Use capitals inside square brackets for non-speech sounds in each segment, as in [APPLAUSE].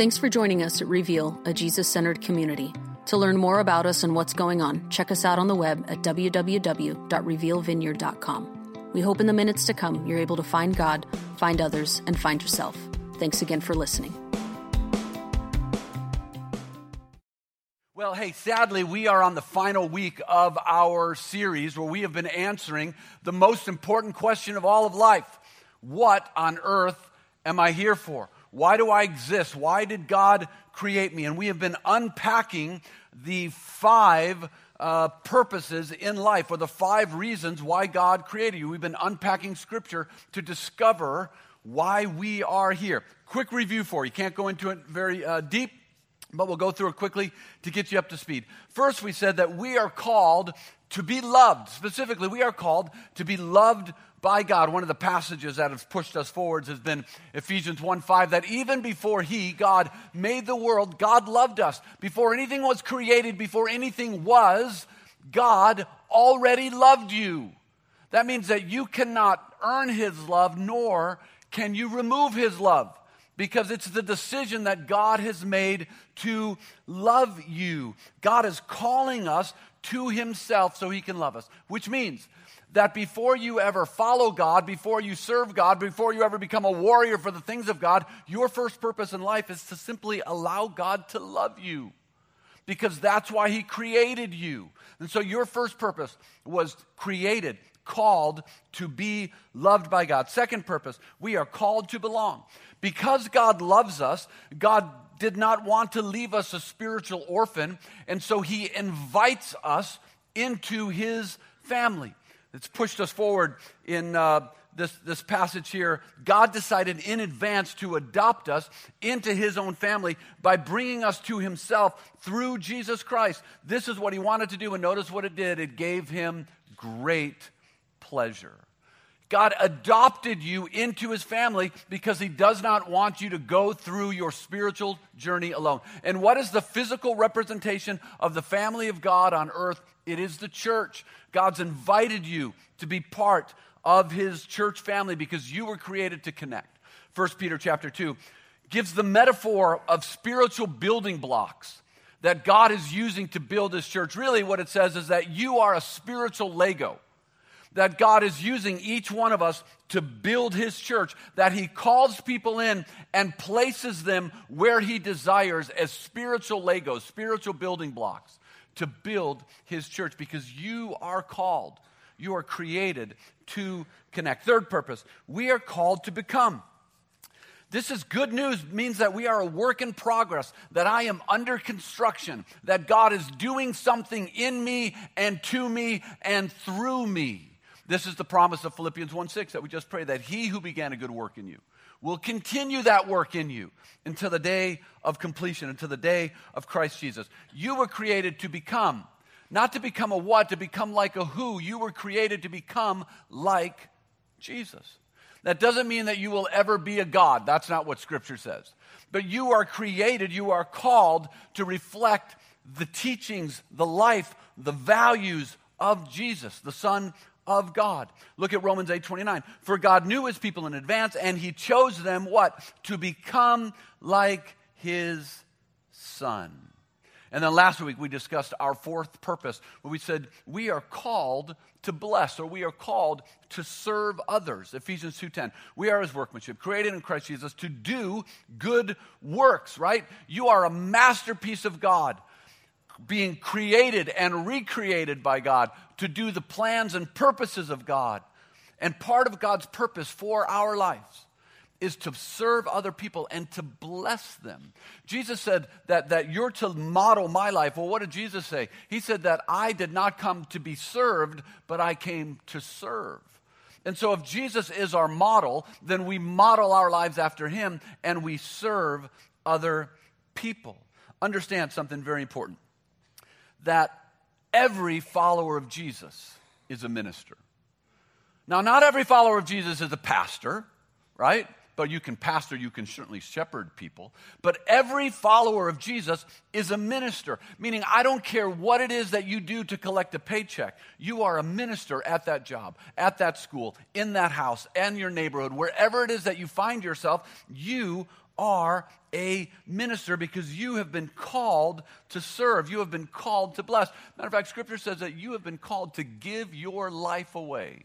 Thanks for joining us at Reveal, a Jesus centered community. To learn more about us and what's going on, check us out on the web at www.revealvineyard.com. We hope in the minutes to come you're able to find God, find others, and find yourself. Thanks again for listening. Well, hey, sadly, we are on the final week of our series where we have been answering the most important question of all of life What on earth am I here for? Why do I exist? Why did God create me? And we have been unpacking the five uh, purposes in life or the five reasons why God created you. We've been unpacking scripture to discover why we are here. Quick review for you. Can't go into it very uh, deep but we'll go through it quickly to get you up to speed. First, we said that we are called to be loved. Specifically, we are called to be loved by God. One of the passages that has pushed us forwards has been Ephesians 1 5, that even before He, God, made the world, God loved us. Before anything was created, before anything was, God already loved you. That means that you cannot earn His love, nor can you remove His love because it's the decision that God has made to love you. God is calling us to Himself so He can love us, which means that before you ever follow God, before you serve God, before you ever become a warrior for the things of God, your first purpose in life is to simply allow God to love you because that's why He created you. And so your first purpose was created called to be loved by God. Second purpose, we are called to belong. Because God loves us, God did not want to leave us a spiritual orphan, and so He invites us into His family. It's pushed us forward in uh, this, this passage here. God decided in advance to adopt us into His own family by bringing us to Himself through Jesus Christ. This is what He wanted to do, and notice what it did it gave Him great pleasure. God adopted you into his family because he does not want you to go through your spiritual journey alone. And what is the physical representation of the family of God on earth? It is the church. God's invited you to be part of his church family because you were created to connect. 1 Peter chapter 2 gives the metaphor of spiritual building blocks that God is using to build his church. Really, what it says is that you are a spiritual Lego that God is using each one of us to build his church, that he calls people in and places them where he desires as spiritual Legos, spiritual building blocks to build his church because you are called, you are created to connect. Third purpose, we are called to become. This is good news, means that we are a work in progress, that I am under construction, that God is doing something in me and to me and through me. This is the promise of Philippians 1 6 that we just prayed that he who began a good work in you will continue that work in you until the day of completion, until the day of Christ Jesus. You were created to become, not to become a what, to become like a who. You were created to become like Jesus. That doesn't mean that you will ever be a God. That's not what Scripture says. But you are created, you are called to reflect the teachings, the life, the values of Jesus, the Son of God. Look at Romans 8 29. For God knew his people in advance, and he chose them what? To become like his son. And then last week we discussed our fourth purpose, where we said we are called to bless or we are called to serve others. Ephesians 2:10. We are his workmanship, created in Christ Jesus to do good works, right? You are a masterpiece of God being created and recreated by God to do the plans and purposes of God. And part of God's purpose for our lives is to serve other people and to bless them. Jesus said that, that you're to model my life. Well, what did Jesus say? He said that I did not come to be served, but I came to serve. And so, if Jesus is our model, then we model our lives after him and we serve other people. Understand something very important that every follower of Jesus is a minister. Now, not every follower of Jesus is a pastor, right? But you can pastor, you can certainly shepherd people. But every follower of Jesus is a minister, meaning I don't care what it is that you do to collect a paycheck. You are a minister at that job, at that school, in that house, and your neighborhood, wherever it is that you find yourself, you are a minister because you have been called to serve. You have been called to bless. Matter of fact, Scripture says that you have been called to give your life away.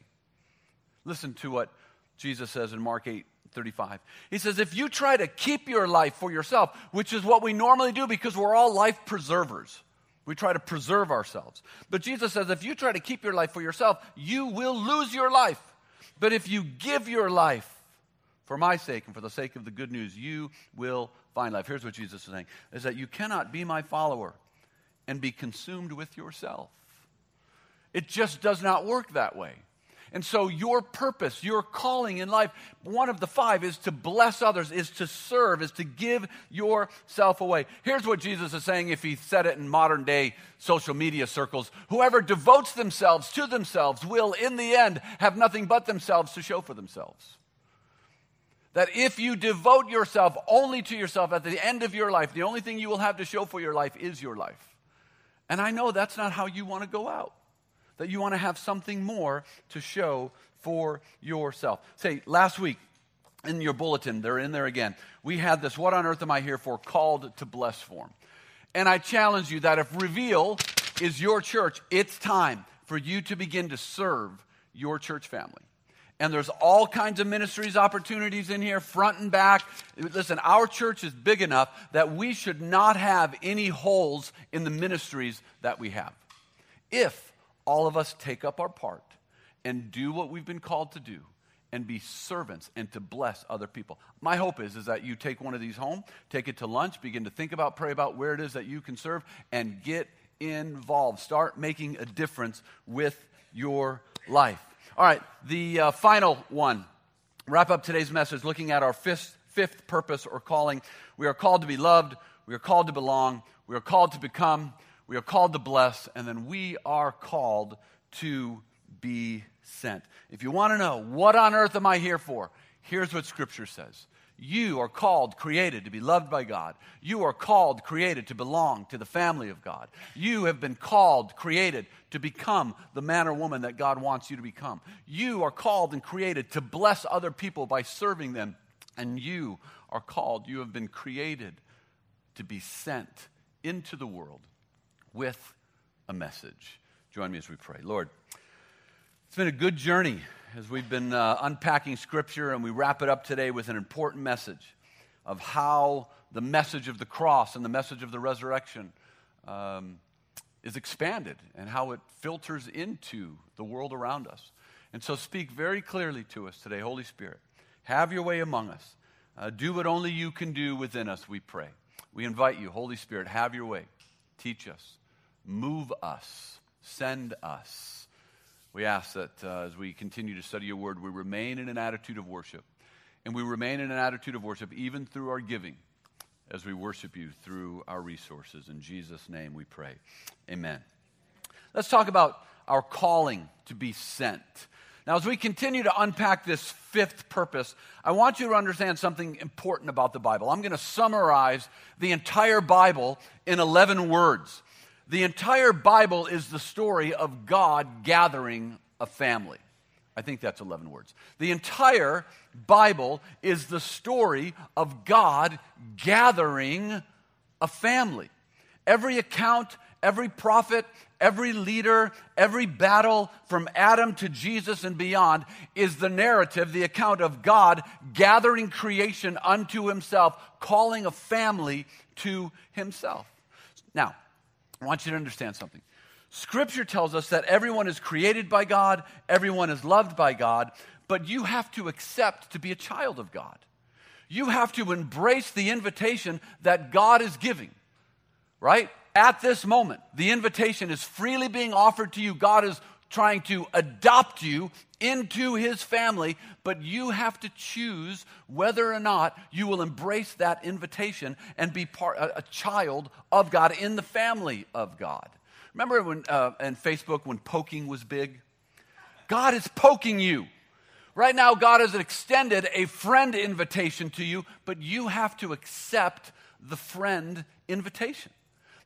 Listen to what Jesus says in Mark 8 35. He says, If you try to keep your life for yourself, which is what we normally do because we're all life preservers, we try to preserve ourselves. But Jesus says, If you try to keep your life for yourself, you will lose your life. But if you give your life for my sake and for the sake of the good news, you will find life. Here's what Jesus is saying is that you cannot be my follower and be consumed with yourself. It just does not work that way. And so, your purpose, your calling in life, one of the five is to bless others, is to serve, is to give yourself away. Here's what Jesus is saying if he said it in modern day social media circles Whoever devotes themselves to themselves will, in the end, have nothing but themselves to show for themselves. That if you devote yourself only to yourself at the end of your life, the only thing you will have to show for your life is your life. And I know that's not how you want to go out that you want to have something more to show for yourself. Say, last week in your bulletin, they're in there again, we had this What on Earth Am I Here For? called to bless form. And I challenge you that if Reveal is your church, it's time for you to begin to serve your church family. And there's all kinds of ministries opportunities in here, front and back. Listen, our church is big enough that we should not have any holes in the ministries that we have. If all of us take up our part and do what we've been called to do and be servants and to bless other people. My hope is, is that you take one of these home, take it to lunch, begin to think about, pray about where it is that you can serve, and get involved. Start making a difference with your life. All right, the uh, final one. Wrap up today's message looking at our fifth, fifth purpose or calling. We are called to be loved, we are called to belong, we are called to become, we are called to bless, and then we are called to be sent. If you want to know what on earth am I here for, here's what Scripture says. You are called, created to be loved by God. You are called, created to belong to the family of God. You have been called, created to become the man or woman that God wants you to become. You are called and created to bless other people by serving them. And you are called, you have been created to be sent into the world with a message. Join me as we pray. Lord, it's been a good journey as we've been uh, unpacking Scripture, and we wrap it up today with an important message of how the message of the cross and the message of the resurrection um, is expanded and how it filters into the world around us. And so, speak very clearly to us today, Holy Spirit. Have your way among us. Uh, do what only you can do within us, we pray. We invite you, Holy Spirit, have your way. Teach us move us, send us. We ask that uh, as we continue to study your word, we remain in an attitude of worship. And we remain in an attitude of worship even through our giving as we worship you through our resources. In Jesus' name we pray. Amen. Let's talk about our calling to be sent. Now, as we continue to unpack this fifth purpose, I want you to understand something important about the Bible. I'm going to summarize the entire Bible in 11 words. The entire Bible is the story of God gathering a family. I think that's 11 words. The entire Bible is the story of God gathering a family. Every account, every prophet, every leader, every battle from Adam to Jesus and beyond is the narrative, the account of God gathering creation unto himself, calling a family to himself. Now, I want you to understand something. Scripture tells us that everyone is created by God, everyone is loved by God, but you have to accept to be a child of God. You have to embrace the invitation that God is giving, right? At this moment, the invitation is freely being offered to you. God is trying to adopt you into his family, but you have to choose whether or not you will embrace that invitation and be part, a, a child of God in the family of God. Remember when uh, in Facebook when poking was big? God is poking you. Right now, God has extended a friend invitation to you, but you have to accept the friend invitation.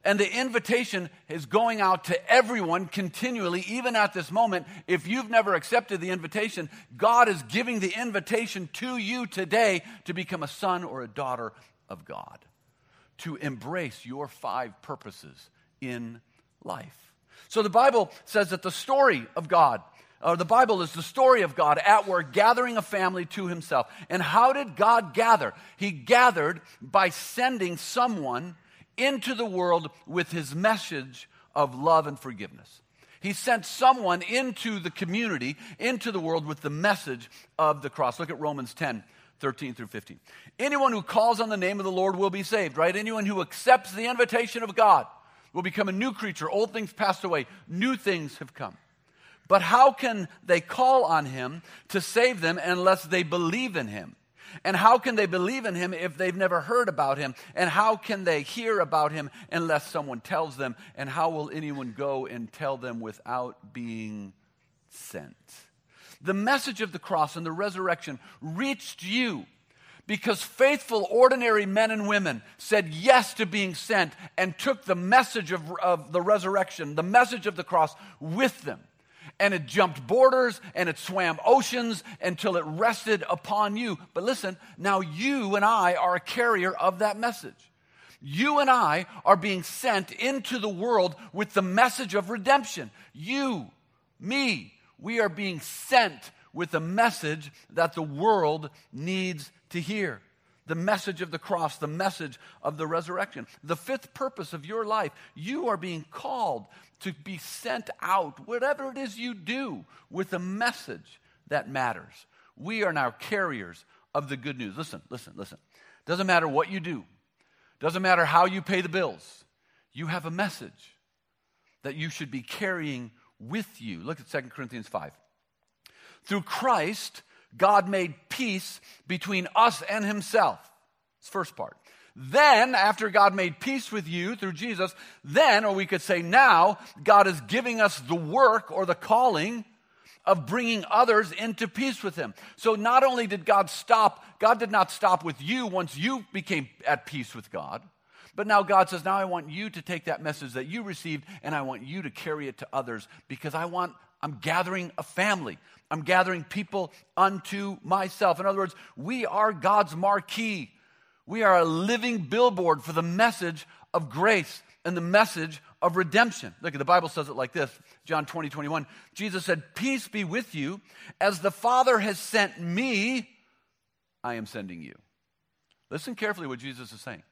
And the invitation is going out to everyone continually, even at this moment. If you've never accepted the invitation, God is giving the invitation to you today to become a son or a daughter of God, to embrace your five purposes in life. So the Bible says that the story of God, or the Bible is the story of God at work gathering a family to himself. And how did God gather? He gathered by sending someone into the world with his message of love and forgiveness. He sent someone into the community, into the world with the message of the cross. Look at Romans 10. 13 through 15. Anyone who calls on the name of the Lord will be saved, right? Anyone who accepts the invitation of God will become a new creature. Old things passed away, new things have come. But how can they call on him to save them unless they believe in him? And how can they believe in him if they've never heard about him? And how can they hear about him unless someone tells them? And how will anyone go and tell them without being sent? The message of the cross and the resurrection reached you because faithful, ordinary men and women said yes to being sent and took the message of, of the resurrection, the message of the cross, with them and it jumped borders and it swam oceans until it rested upon you. But listen, now you and I are a carrier of that message. You and I are being sent into the world with the message of redemption. You, me, we are being sent with a message that the world needs to hear the message of the cross, the message of the resurrection. The fifth purpose of your life, you are being called to be sent out, whatever it is you do, with a message that matters. We are now carriers of the good news. Listen, listen, listen. Doesn't matter what you do, doesn't matter how you pay the bills, you have a message that you should be carrying with you. Look at 2 Corinthians 5. Through Christ, God made peace between us and himself. It's first part. Then, after God made peace with you through Jesus, then, or we could say now, God is giving us the work or the calling of bringing others into peace with Him. So, not only did God stop, God did not stop with you once you became at peace with God, but now God says, Now I want you to take that message that you received and I want you to carry it to others because I want, I'm gathering a family. I'm gathering people unto myself. In other words, we are God's marquee. We are a living billboard for the message of grace and the message of redemption. Look, at the Bible says it like this John 20, 21. Jesus said, Peace be with you. As the Father has sent me, I am sending you. Listen carefully what Jesus is saying.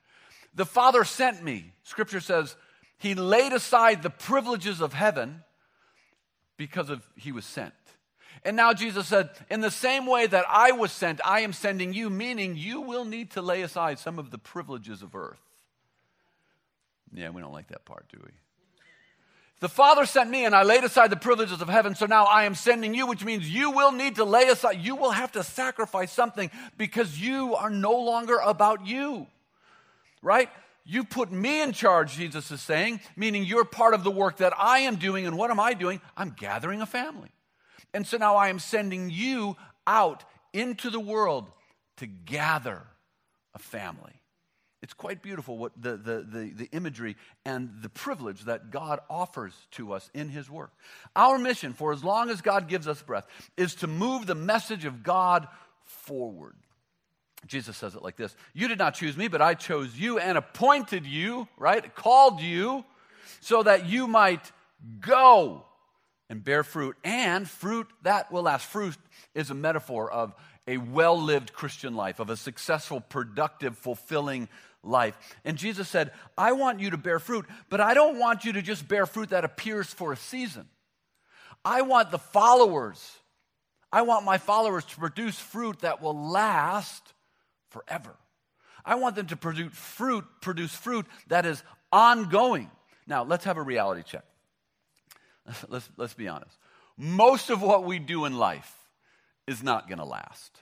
The Father sent me. Scripture says, He laid aside the privileges of heaven because of He was sent. And now Jesus said, In the same way that I was sent, I am sending you, meaning you will need to lay aside some of the privileges of earth. Yeah, we don't like that part, do we? The Father sent me, and I laid aside the privileges of heaven, so now I am sending you, which means you will need to lay aside, you will have to sacrifice something because you are no longer about you. Right? You put me in charge, Jesus is saying, meaning you're part of the work that I am doing. And what am I doing? I'm gathering a family. And so now I am sending you out into the world to gather a family. It's quite beautiful what the, the, the, the, imagery and the privilege that God offers to us in His work. Our mission, for as long as God gives us breath, is to move the message of God forward. Jesus says it like this You did not choose me, but I chose you and appointed you, right? Called you so that you might go and bear fruit, and fruit that will last. Fruit is a metaphor of a well lived Christian life, of a successful, productive, fulfilling life. And Jesus said, I want you to bear fruit, but I don't want you to just bear fruit that appears for a season. I want the followers, I want my followers to produce fruit that will last forever. I want them to produce fruit, produce fruit that is ongoing. Now, let's have a reality check. [LAUGHS] let's, let's be honest. Most of what we do in life is not going to last.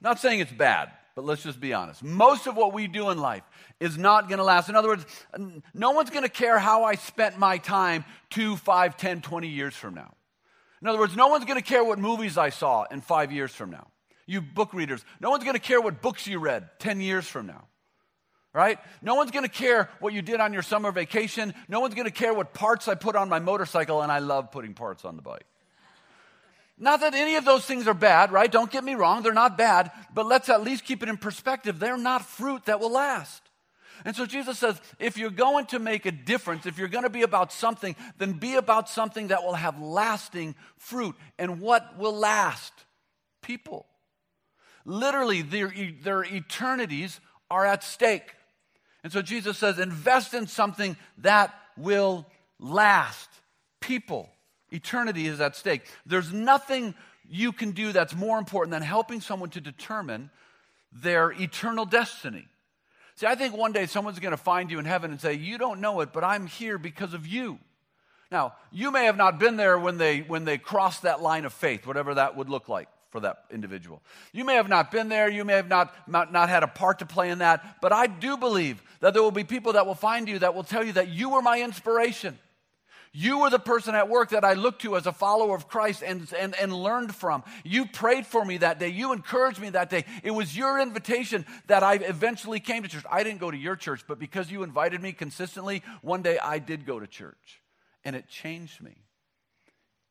Not saying it's bad, but let's just be honest. Most of what we do in life is not going to last. In other words, no one's going to care how I spent my time two, five, ten, twenty years from now. In other words, no one's going to care what movies I saw in five years from now. You book readers, no one's going to care what books you read 10 years from now. right? No one's going to care what you did on your summer vacation. No one's going to care what parts I put on my motorcycle, and I love putting parts on the bike. Not that any of those things are bad, right? Don't get me wrong, they're not bad, but let's at least keep it in perspective. They're not fruit that will last. And so Jesus says, if you're going to make a difference, if you're going to be about something, then be about something that will have lasting fruit. And what will last? People. Literally, their, their eternities are at stake. And so Jesus says, invest in something that will last. People. Eternity is at stake. There's nothing you can do that's more important than helping someone to determine their eternal destiny. See, I think one day someone's going to find you in heaven and say, You don't know it, but I'm here because of you. Now, you may have not been there when they, when they crossed that line of faith, whatever that would look like for that individual. You may have not been there, you may have not, not, not had a part to play in that, but I do believe that there will be people that will find you that will tell you that you were my inspiration. You were the person at work that I looked to as a follower of Christ and, and, and learned from. You prayed for me that day. You encouraged me that day. It was your invitation that I eventually came to church. I didn't go to your church, but because you invited me consistently, one day I did go to church. And it changed me.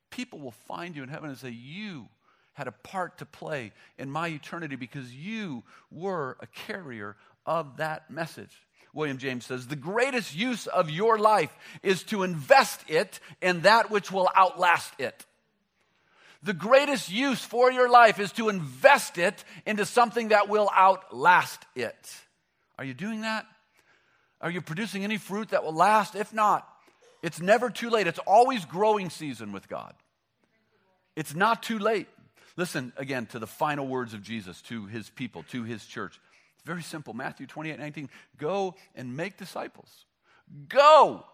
People will find you in heaven and say, You had a part to play in my eternity because you were a carrier of that message. William James says, the greatest use of your life is to invest it in that which will outlast it. The greatest use for your life is to invest it into something that will outlast it. Are you doing that? Are you producing any fruit that will last? If not, it's never too late. It's always growing season with God. It's not too late. Listen again to the final words of Jesus to his people, to his church. It's Very simple. Matthew 28 19. Go and make disciples. Go.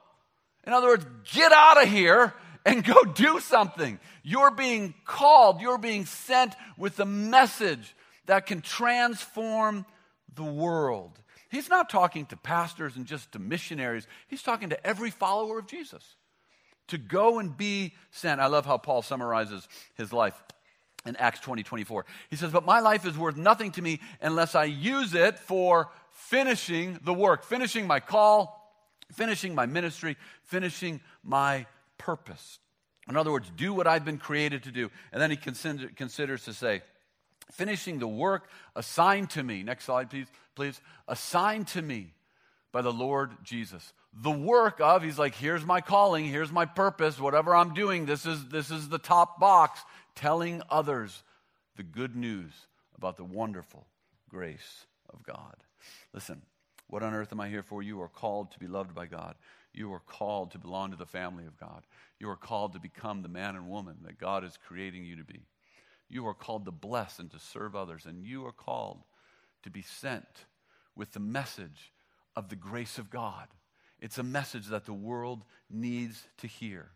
In other words, get out of here and go do something. You're being called, you're being sent with a message that can transform the world. He's not talking to pastors and just to missionaries, he's talking to every follower of Jesus to go and be sent. I love how Paul summarizes his life in Acts 20 24. He says, But my life is worth nothing to me unless I use it for finishing the work, finishing my call, finishing my ministry, finishing my purpose. In other words, do what I've been created to do. And then he consider, considers to say, finishing the work assigned to me. Next slide, please. Please. Assigned to me by the Lord Jesus. The work of, he's like, here's my calling, here's my purpose, whatever I'm doing, this is, this is the top box telling others the good news about the wonderful grace of God. Listen, what on earth am I here for? You are called to be loved by God. You are called to belong to the family of God. You are called to become the man and woman that God is creating you to be. You are called to bless and to serve others, and you are called to be sent with the message of the grace of God. It's a message that the world needs to hear.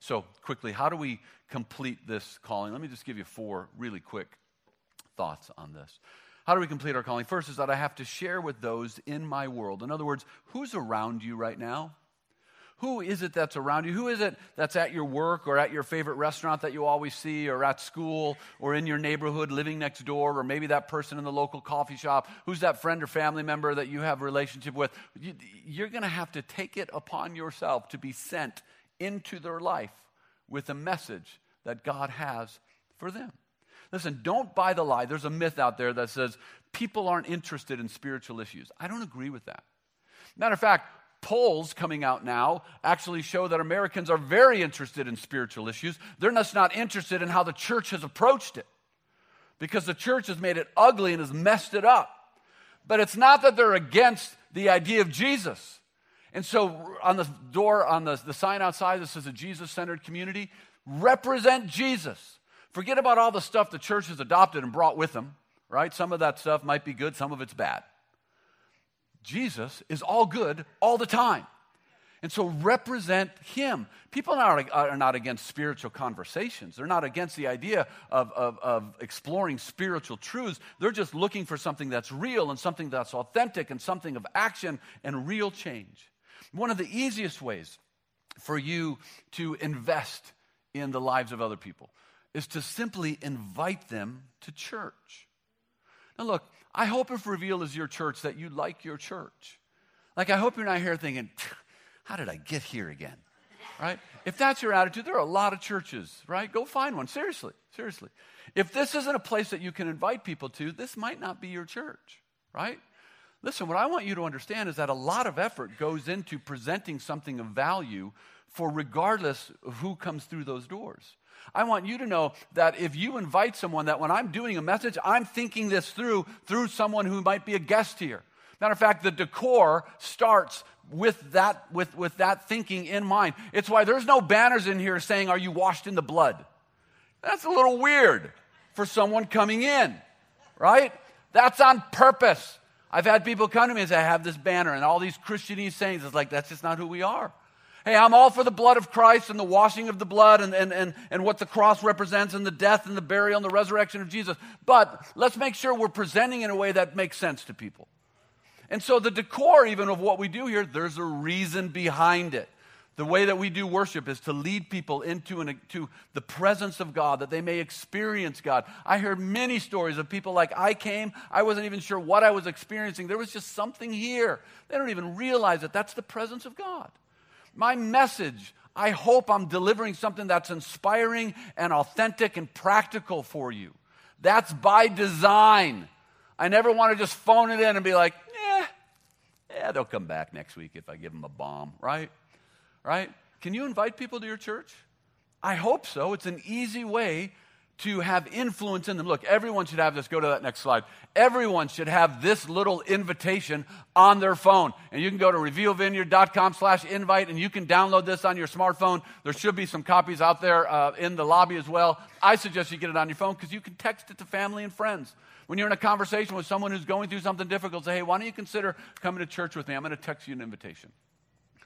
So, quickly, how do we complete this calling? Let me just give you four really quick thoughts on this. How do we complete our calling? First is that I have to share with those in my world. In other words, who's around you right now? Who is it that's around you? Who is it that's at your work or at your favorite restaurant that you always see or at school or in your neighborhood living next door or maybe that person in the local coffee shop? Who's that friend or family member that you have a relationship with? You're going to have to take it upon yourself to be sent into their life with a message that God has for them. Listen, don't buy the lie. There's a myth out there that says people aren't interested in spiritual issues. I don't agree with that. Matter of fact, polls coming out now actually show that Americans are very interested in spiritual issues. They're just not interested in how the church has approached it because the church has made it ugly and has messed it up. But it's not that they're against the idea of Jesus. And so on the door, on the, the sign outside that says a Jesus centered community, represent Jesus. Forget about all the stuff the church has adopted and brought with them, right? Some of that stuff might be good, some of it's bad. Jesus is all good all the time. And so represent him. People are not, are not against spiritual conversations. They're not against the idea of, of, of, exploring spiritual truths. They're just looking for something that's real and something that's authentic and something of action and real change. One of the easiest ways for you to invest in the lives of other people is to simply invite them to church. Now, look, I hope if Reveal is your church that you like your church. Like, I hope you're not here thinking, how did I get here again? Right? If that's your attitude, there are a lot of churches, right? Go find one. Seriously, seriously. If this isn't a place that you can invite people to, this might not be your church, right? Listen, what I want you to understand is that a lot of effort goes into presenting something of value for regardless of who comes through those doors. I want you to know that if you invite someone, that when I'm doing a message, I'm thinking this through through someone who might be a guest here. Matter of fact, the decor starts with that, with, with that thinking in mind. It's why there's no banners in here saying, Are you washed in the blood? That's a little weird for someone coming in, right? That's on purpose. I've had people come to me and say, I have this banner and all these Christianese sayings. It's like, that's just not who we are. Hey, I'm all for the blood of Christ and the washing of the blood and, and, and, and what the cross represents and the death and the burial and the resurrection of Jesus. But let's make sure we're presenting in a way that makes sense to people. And so, the decor, even of what we do here, there's a reason behind it. The way that we do worship is to lead people into an, to the presence of God, that they may experience God. I heard many stories of people like I came, I wasn't even sure what I was experiencing. There was just something here. They don't even realize that that's the presence of God. My message, I hope I'm delivering something that's inspiring and authentic and practical for you. That's by design. I never want to just phone it in and be like, yeah, they'll come back next week if I give them a bomb, right? Right? Can you invite people to your church? I hope so. It's an easy way to have influence in them. Look, everyone should have this. Go to that next slide. Everyone should have this little invitation on their phone. And you can go to revealvineyard.com slash invite and you can download this on your smartphone. There should be some copies out there uh, in the lobby as well. I suggest you get it on your phone because you can text it to family and friends. When you're in a conversation with someone who's going through something difficult, say, hey, why don't you consider coming to church with me? I'm going to text you an invitation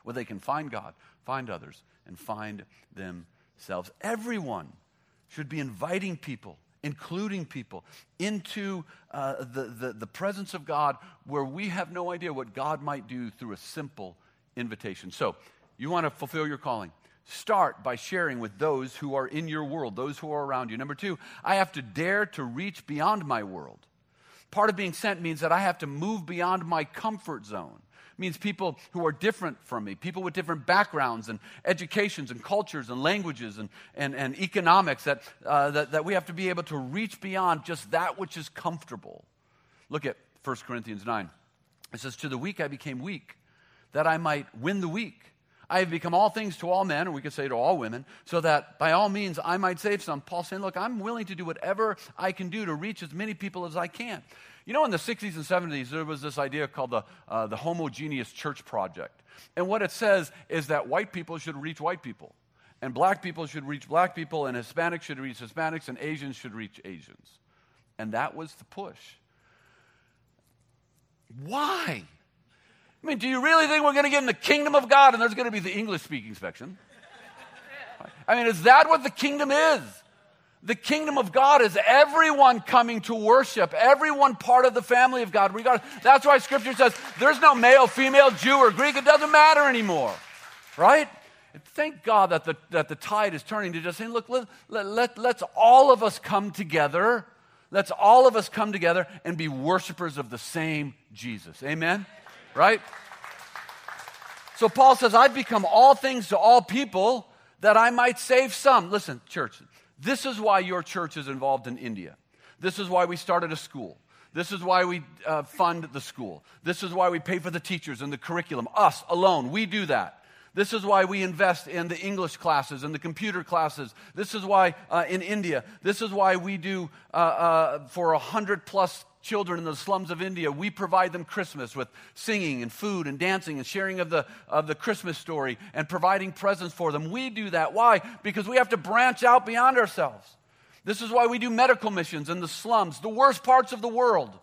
where they can find God, find others, and find themselves. Everyone should be inviting people, including people, into uh, the, the, the presence of God where we have no idea what God might do through a simple invitation. So, you want to fulfill your calling. Start by sharing with those who are in your world, those who are around you. Number two, I have to dare to reach beyond my world. Part of being sent means that I have to move beyond my comfort zone. Means people who are different from me, people with different backgrounds and educations and cultures and languages and, and, and economics, that, uh, that, that we have to be able to reach beyond just that which is comfortable. Look at 1 Corinthians 9. It says, To the weak I became weak, that I might win the weak. I have become all things to all men, or we could say to all women, so that by all means I might save some. Paul saying, Look, I'm willing to do whatever I can do to reach as many people as I can. You know, in the 60s and 70s, there was this idea called the, uh, the Homogeneous Church Project. And what it says is that white people should reach white people, and black people should reach black people, and Hispanics should reach Hispanics, and Asians should reach Asians. And that was the push. Why? I mean, do you really think we're going to get in the kingdom of God and there's going to be the English speaking section? I mean, is that what the kingdom is? The kingdom of God is everyone coming to worship, everyone part of the family of God. That's why scripture says there's no male, female, Jew, or Greek. It doesn't matter anymore, right? Thank God that the, that the tide is turning to just saying, look, let, let, let, let's all of us come together. Let's all of us come together and be worshipers of the same Jesus. Amen? Right? So Paul says, I've become all things to all people that I might save some. Listen, church, this is why your church is involved in India. This is why we started a school. This is why we uh, fund the school. This is why we pay for the teachers and the curriculum. Us alone, we do that. This is why we invest in the English classes and the computer classes. This is why uh, in India, this is why we do uh, uh, for a hundred plus children in the slums of India, we provide them Christmas with singing and food and dancing and sharing of the, of the Christmas story and providing presents for them. We do that. Why? Because we have to branch out beyond ourselves. This is why we do medical missions in the slums, the worst parts of the world,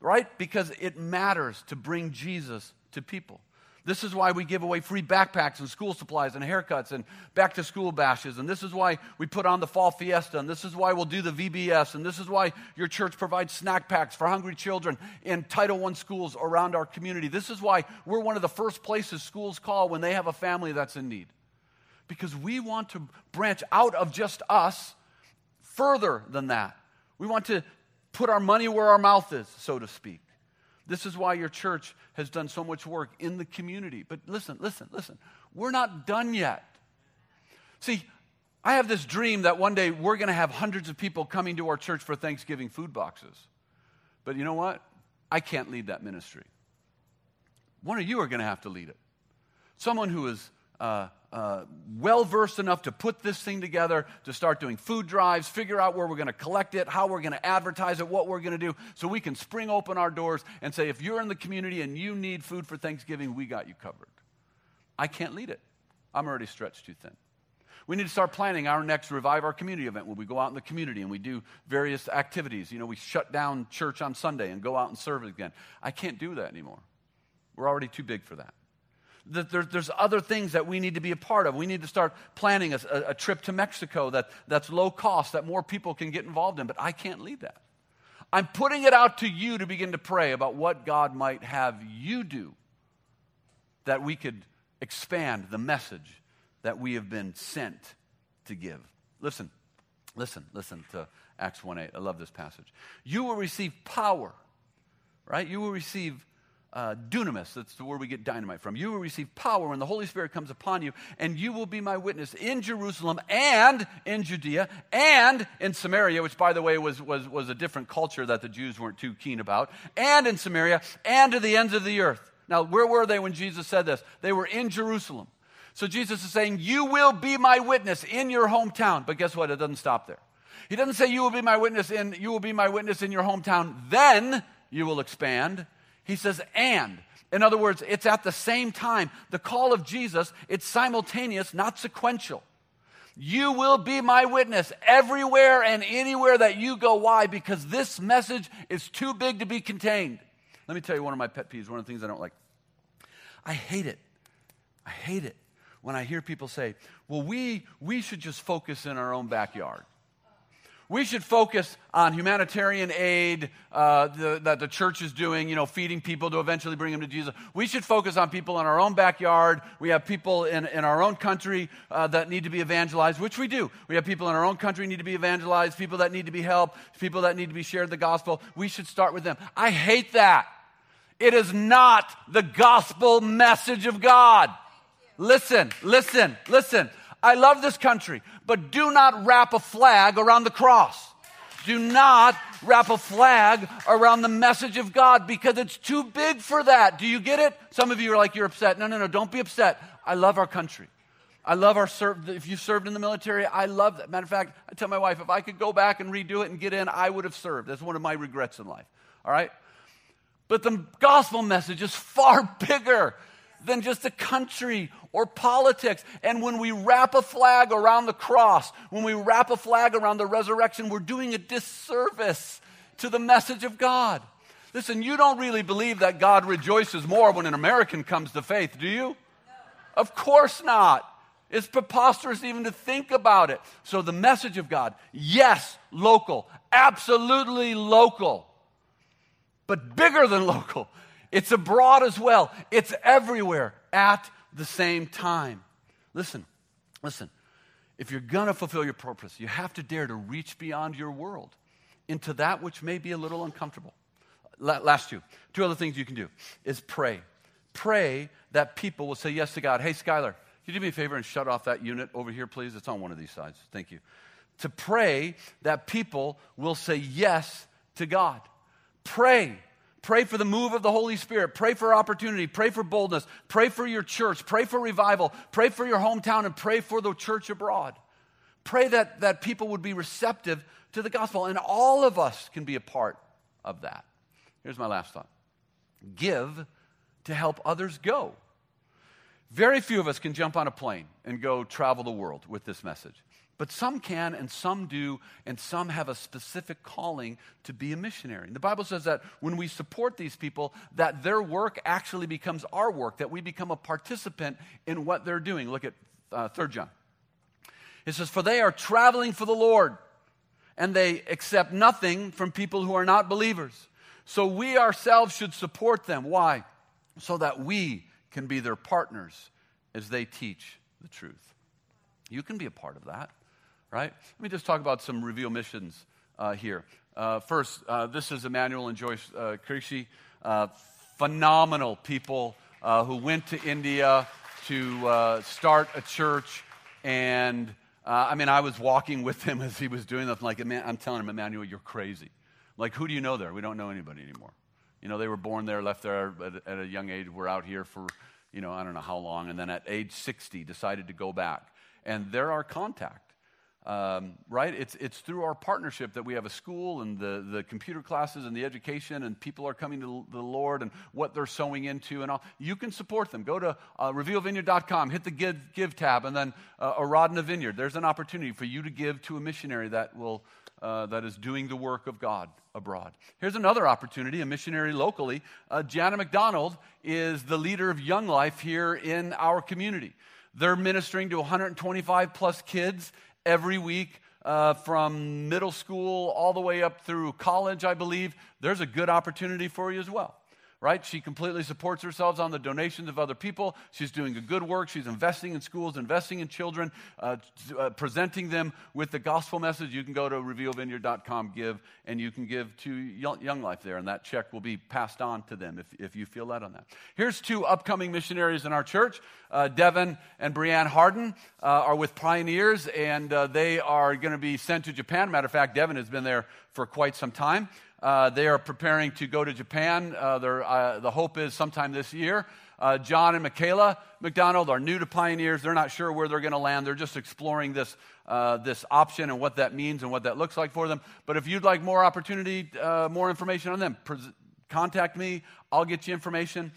right? Because it matters to bring Jesus to people. This is why we give away free backpacks and school supplies and haircuts and back to school bashes. And this is why we put on the fall fiesta. And this is why we'll do the VBS. And this is why your church provides snack packs for hungry children in Title I schools around our community. This is why we're one of the first places schools call when they have a family that's in need. Because we want to branch out of just us further than that. We want to put our money where our mouth is, so to speak. This is why your church has done so much work in the community. But listen, listen, listen. We're not done yet. See, I have this dream that one day we're going to have hundreds of people coming to our church for Thanksgiving food boxes. But you know what? I can't lead that ministry. One of you are going to have to lead it. Someone who is uh, uh, well versed enough to put this thing together, to start doing food drives, figure out where we're going to collect it, how we're going to advertise it, what we're going to do, so we can spring open our doors and say, if you're in the community and you need food for Thanksgiving, we got you covered. I can't lead it. I'm already stretched too thin. We need to start planning our next Revive Our Community event where we go out in the community and we do various activities. You know, we shut down church on Sunday and go out and serve again. I can't do that anymore. We're already too big for that that there, there's other things that we need to be a part of. We need to start planning a, a, trip to Mexico that, that's low cost, that more people can get involved in, but I can't lead that. I'm putting it out to you to begin to pray about what God might have you do that we could expand the message that we have been sent to give. Listen, listen, listen to Acts 1 8. I love this passage. You will receive power, right? You will receive uh, dunamis, that's the word we get dynamite from. You will receive power when the Holy Spirit comes upon you, and you will be my witness in Jerusalem and in Judea and in Samaria, which, by the way, was, was, was a different culture that the Jews weren't too keen about, and in Samaria and to the ends of the earth. Now, where were they when Jesus said this? They were in Jerusalem. So Jesus is saying, You will be my witness in your hometown. But guess what? It doesn't stop there. He doesn't say you will be my witness in you will be my witness in your hometown, then you will expand he says, and. In other words, it's at the same time. The call of Jesus, it's simultaneous, not sequential. You will be my witness everywhere and anywhere that you go. Why? Because this message is too big to be contained. Let me tell you one of my pet peeves, one of the things I don't like. I hate it. I hate it when I hear people say, well, we, we should just focus in our own backyard we should focus on humanitarian aid uh, the, that the church is doing, you know, feeding people to eventually bring them to Jesus. We should focus on people in our own backyard. We have people in, in our own country uh, that need to be evangelized, which we do. We have people in our own country need to be evangelized, people that need to be helped, people that need to be shared the gospel. We should start with them. I hate that. It is not the gospel message of God. Listen, listen, listen. I love this country, but do not wrap a flag around the cross. Do not wrap a flag around the message of God because it's too big for that. Do you get it? Some of you are like, you're upset. No, no, no, don't be upset. I love our country. I love our serve. If you served in the military, I love that. Matter of fact, I tell my wife, if I could go back and redo it and get in, I would have served. That's one of my regrets in life. All right? But the gospel message is far [LAUGHS] bigger than just a country or politics. And when we wrap a flag around the cross, when we wrap a flag around the resurrection, we're doing a disservice to the message of God. Listen, you don't really believe that God rejoices more when an American comes to faith, do you? Of course not. It's preposterous even to think about it. So, the message of God, yes, local, absolutely local, but bigger than [LAUGHS] local. It's abroad as well, it's everywhere at the same time. Listen, listen. If you're going to fulfill your purpose, you have to dare to reach beyond your world into that which may be a little uncomfortable. Last two. Two other things you can do is pray. Pray that people will say yes to God. Hey, Skylar, you do me a favor and shut off that unit over here, please? It's on one of these sides. Thank you. To pray that people will say yes to God. Pray Pray for the move of the Holy Spirit. Pray for opportunity. Pray for boldness. Pray for your church. Pray for revival. Pray for your hometown and pray for the church abroad. Pray that, that people would be receptive to the gospel. And all of us can be a part of that. Here's my last thought give to help others go. Very few of us can jump on a plane and go travel the world with this message. But some can and some do, and some have a specific calling to be a missionary. And the Bible says that when we support these people, that their work actually becomes our work, that we become a participant in what they're doing. Look at uh, 3 John. It says, For they are traveling for the Lord, and they accept nothing from people who are not believers. So we ourselves should support them. Why? So that we can be their partners as they teach the truth. You can be a part of that right? Let me just talk about some reveal missions uh, here. Uh, first, uh, this is Emmanuel and Joyce uh, uh, phenomenal people uh, who went to India to uh, start a church. And I mean, I was walking with him [LAUGHS] as he was doing that. Like, I'm telling him, Emmanuel, you're crazy. Like, who do you know there? We don't know anybody anymore. You know, they were born there, left there at, at a young age, were out here for, you know, I don't know how long. And then at age 60, decided to go back. And they're our contact. Um, right? It's, it's through our partnership that we have a school and the, the computer classes and the education, and people are coming to the Lord and what they're sowing into and all. You can support them. Go to uh, revealvineyard.com, hit the give, give tab, and then uh, a rod in a vineyard. There's an opportunity for you to give to a missionary that, will, uh, that is doing the work of God abroad. Here's another opportunity a missionary locally. Uh, Jana McDonald is the leader of Young Life here in our community. They're ministering to 125 plus kids every week uh, from middle school all the way up through college, I believe, there's a good opportunity for you as well right? She completely supports herself on the donations of other people. She's doing a good work. She's investing in schools, investing in children, uh, uh, presenting them with the gospel message. You can go to revealvineyard.com, give, and you can give to Young Life there, and that check will be passed on to them if, if you feel led on that. Here's two upcoming missionaries in our church. Uh, Devin and Brianne Harden uh, are with Pioneers, and uh, they are going to be sent to Japan. Matter of fact, Devin has been there for quite some time. Uh, they are preparing to go to Japan. Uh, uh, the hope is sometime this year. Uh, John and Michaela McDonald are new to Pioneers. They're not sure where they're going to land. They're just exploring this, uh, this option and what that means and what that looks like for them. But if you'd like more opportunity, uh, more information on them, contact me. I'll get you information.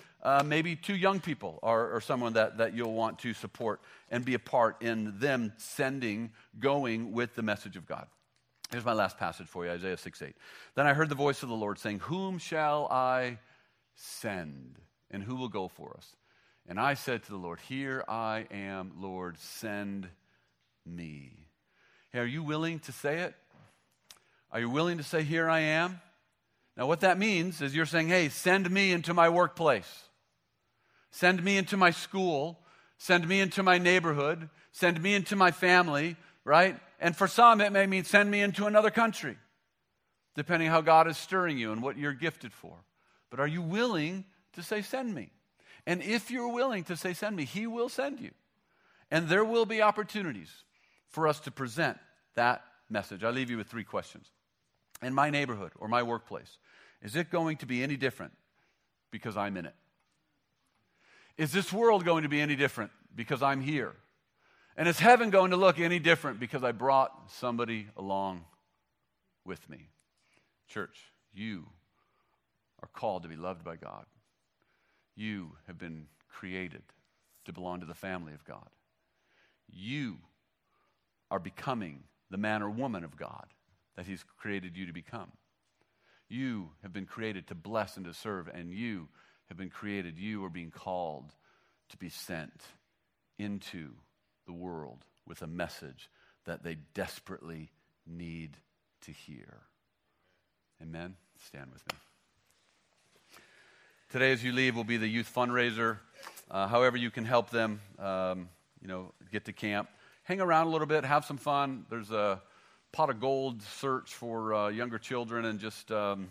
maybe two young people or, or someone that, that you'll want to support and be a part in them sending, going with the message of God. Here's my last passage for you Isaiah 6 8. Then I heard the voice of the Lord saying, Whom shall I send? And who will go for us? And I said to the Lord, Here I am, Lord, send me. Hey, are you willing to say it? Are you willing to say, Here I am? Now, what that means is you're saying, Hey, send me into my workplace, send me into my school, send me into my neighborhood, send me into my family, right? And for some, it may mean send me into another country, depending how God is stirring you and what you're gifted for. But are you willing to say, send me? And if you're willing to say, send me, He will send you. And there will be opportunities for us to present that message. I leave you with three questions. In my neighborhood or my workplace, is it going to be any different because I'm in it? Is this world going to be any different because I'm here? And is heaven going to look any different because I brought somebody along with me? Church, you are called to be loved by God. You have been created to belong to the family of God. You are becoming the man or woman of God that He's created you to become. You have been created to bless and to serve, and you have been created, you are being called to be sent into the world with a message that they desperately need to hear. Amen? Stand with me. Today, as you leave, will be the youth fundraiser. Uh, however, you can help them, um, you know, get to camp. Hang around a little bit, have some fun. There's a pot of gold search for uh, younger children and just um,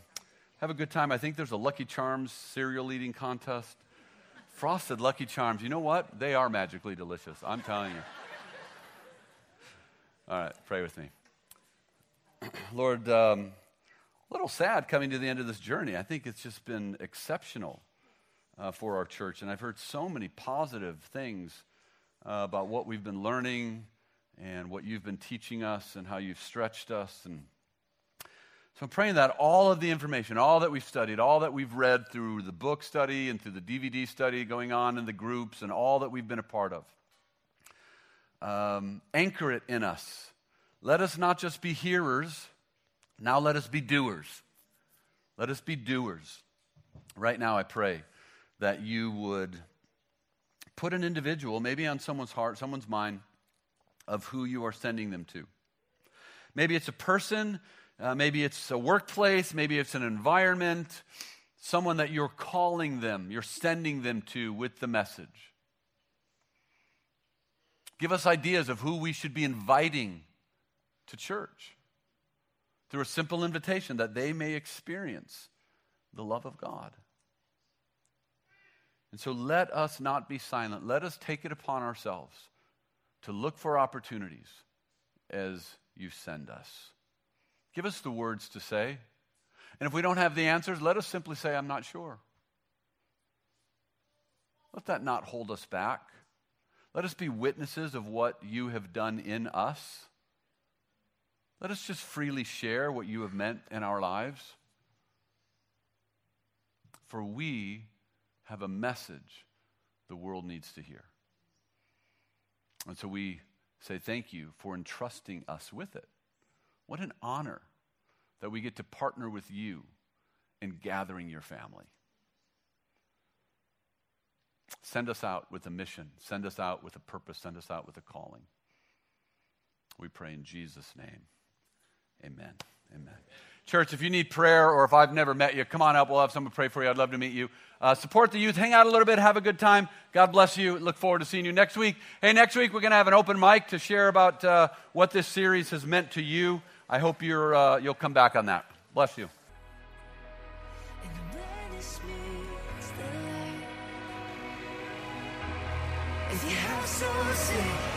have a good time. I think there's a Lucky Charms cereal eating contest. Frosted Lucky Charms, you know what? They are magically delicious. I'm telling you. [LAUGHS] All right, pray with me. [CLEARS THROAT] Lord, um, a little sad coming to the end of this journey. I think it's just been exceptional uh, for our church. And I've heard so many positive things uh, about what we've been learning and what you've been teaching us and how you've stretched us. And so I'm praying that all of the information, all that we've studied, all that we've read through the book study and through the DVD study going on in the groups and all that we've been a part of, um, anchor it in us. Let us not just be hearers, now let us be doers. Let us be doers. Right now, I pray that you would put an individual, maybe on someone's heart, someone's mind, of who you are sending them to. Maybe it's a person uh, maybe it's a workplace, maybe it's an environment, someone that you're calling them, you're sending them to with the message. Give us ideas of who we should be inviting to church. through a simple invitation that they may experience the love of God. And so let us not be silent. Let us take it upon ourselves to look for opportunities as you send us. Give us the words to say. And if we don't have the answers, let us simply say, I'm not sure. Let that not hold us back. Let us be witnesses of what you have done in us. Let us just freely share what you have meant in our lives. For we have a message the world needs to hear. And so we say thank you for entrusting us with it. What an honor that we get to partner with you in gathering your family. Send us out with a mission. Send us out with a purpose. Send us out with a calling. We pray in Jesus' name. Amen. Amen. Church, if you need prayer or if I've never met you, come on up. We'll have someone pray for you. I'd love to meet you. Uh, support the youth. Hang out a little bit. Have a good time. God bless you. Look forward to seeing you next week. Hey, next week we're going to have an open mic to share about uh, what this series has meant to you. I hope you're, uh, you'll come back on that. Bless you. If you have so I